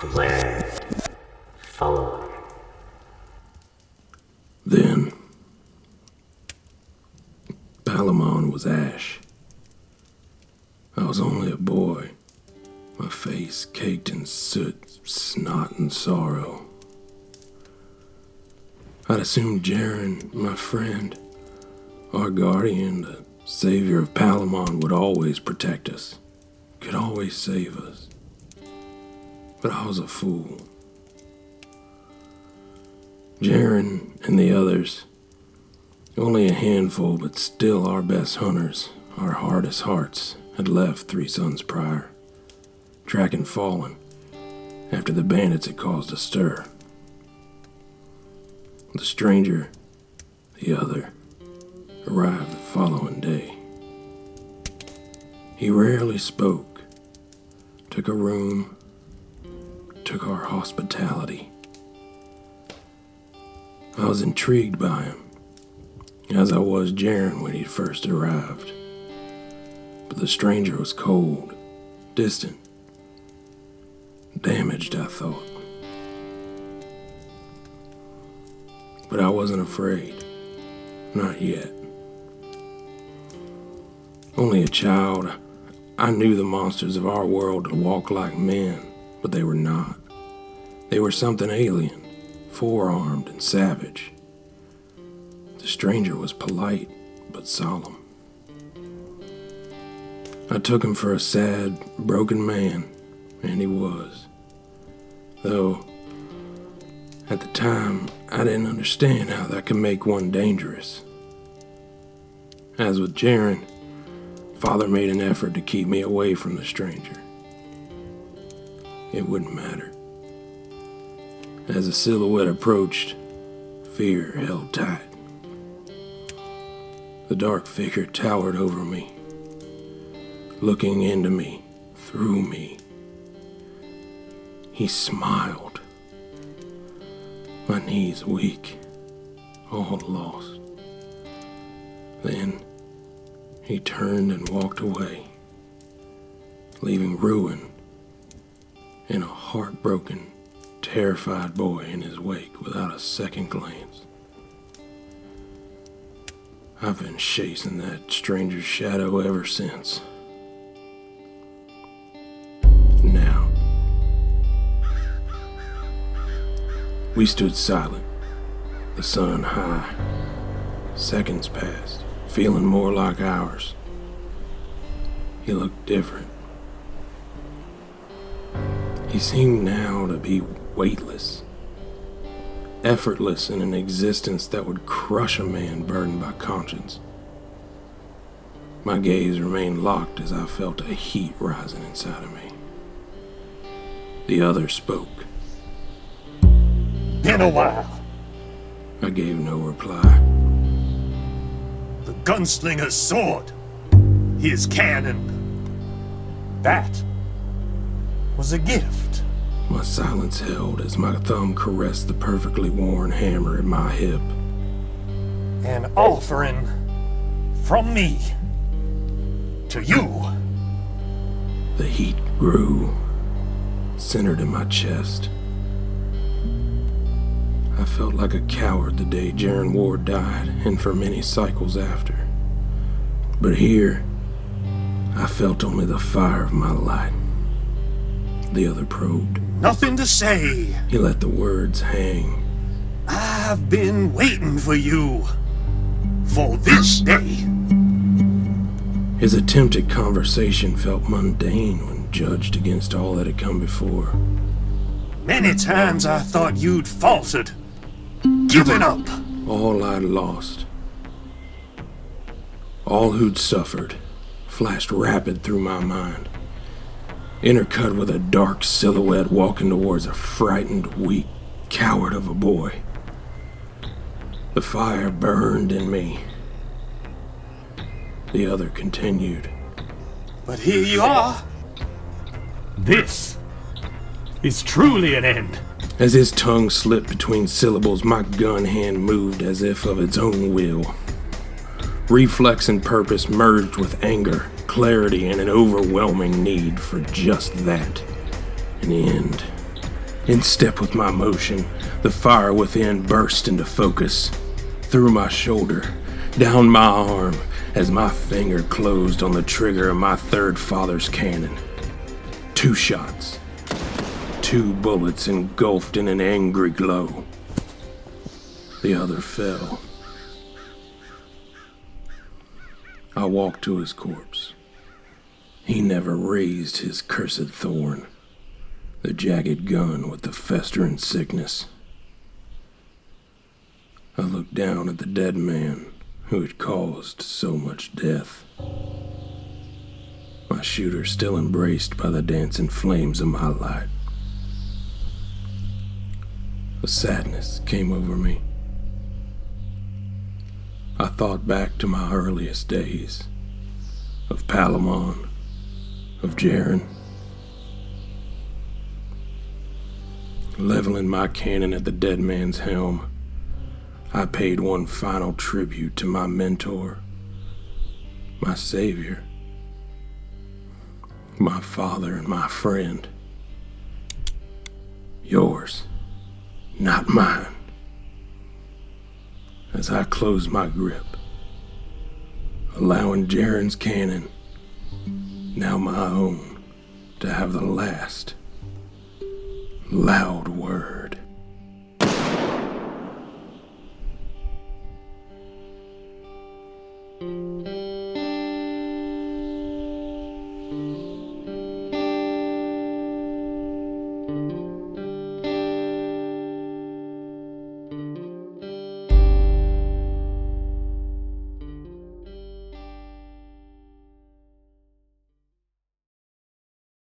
Just wear. Follow it. Then, Palamon was ash. I was only a boy, my face caked in soot, snot, and sorrow. I'd assumed Jaren, my friend, our guardian, the savior of Palamon, would always protect us, could always save us. But I was a fool. Jaren and the others, only a handful, but still our best hunters, our hardest hearts, had left three suns prior, tracking fallen, after the bandits had caused a stir. The stranger, the other, arrived the following day. He rarely spoke, took a room, took our hospitality. I was intrigued by him, as I was Jaren when he first arrived. But the stranger was cold, distant, damaged, I thought. But I wasn't afraid. Not yet. Only a child, I knew the monsters of our world to walk like men, but they were not. They were something alien, four armed and savage. The stranger was polite but solemn. I took him for a sad, broken man, and he was. Though, at the time, I didn't understand how that could make one dangerous. As with Jaren, Father made an effort to keep me away from the stranger. It wouldn't matter. As the silhouette approached, fear held tight. The dark figure towered over me, looking into me, through me. He smiled. My knees weak, all lost. Then he turned and walked away, leaving ruin and a heartbroken, terrified boy in his wake without a second glance. I've been chasing that stranger's shadow ever since. Now, we stood silent, the sun high. Seconds passed, feeling more like hours. He looked different. He seemed now to be weightless, effortless in an existence that would crush a man burdened by conscience. My gaze remained locked as I felt a heat rising inside of me. The other spoke. Been a while. I gave no reply. The gunslinger's sword. His cannon. That was a gift. My silence held as my thumb caressed the perfectly worn hammer at my hip. An offering from me to you. The heat grew, centered in my chest. I felt like a coward the day Jaren Ward died, and for many cycles after. But here, I felt only the fire of my light. The other probed. Nothing to say. He let the words hang. I've been waiting for you. For this day. His attempt at conversation felt mundane when judged against all that had come before. Many times I thought you'd faltered. Given up. All I'd lost. All who'd suffered flashed rapid through my mind, intercut with a dark silhouette walking towards a frightened, weak coward of a boy. The fire burned in me. The other continued. But here you are. This is truly an end. As his tongue slipped between syllables, my gun hand moved as if of its own will. Reflex and purpose merged with anger, clarity, and an overwhelming need for just that an end. In step with my motion, the fire within burst into focus. Through my shoulder, down my arm, as my finger closed on the trigger of my third father's cannon. Two shots. Two bullets engulfed in an angry glow. The other fell. I walked to his corpse. He never raised his cursed thorn, the jagged gun with the festering sickness. I looked down at the dead man who had caused so much death. My shooter still embraced by the dancing flames of my light. A sadness came over me. I thought back to my earliest days of Palamon, of Jaren. Leveling my cannon at the dead man's helm, I paid one final tribute to my mentor, my savior, my father, and my friend. Yours, not mine. As I closed my grip, allowing Jaren's cannon, now my own, to have the last loud word.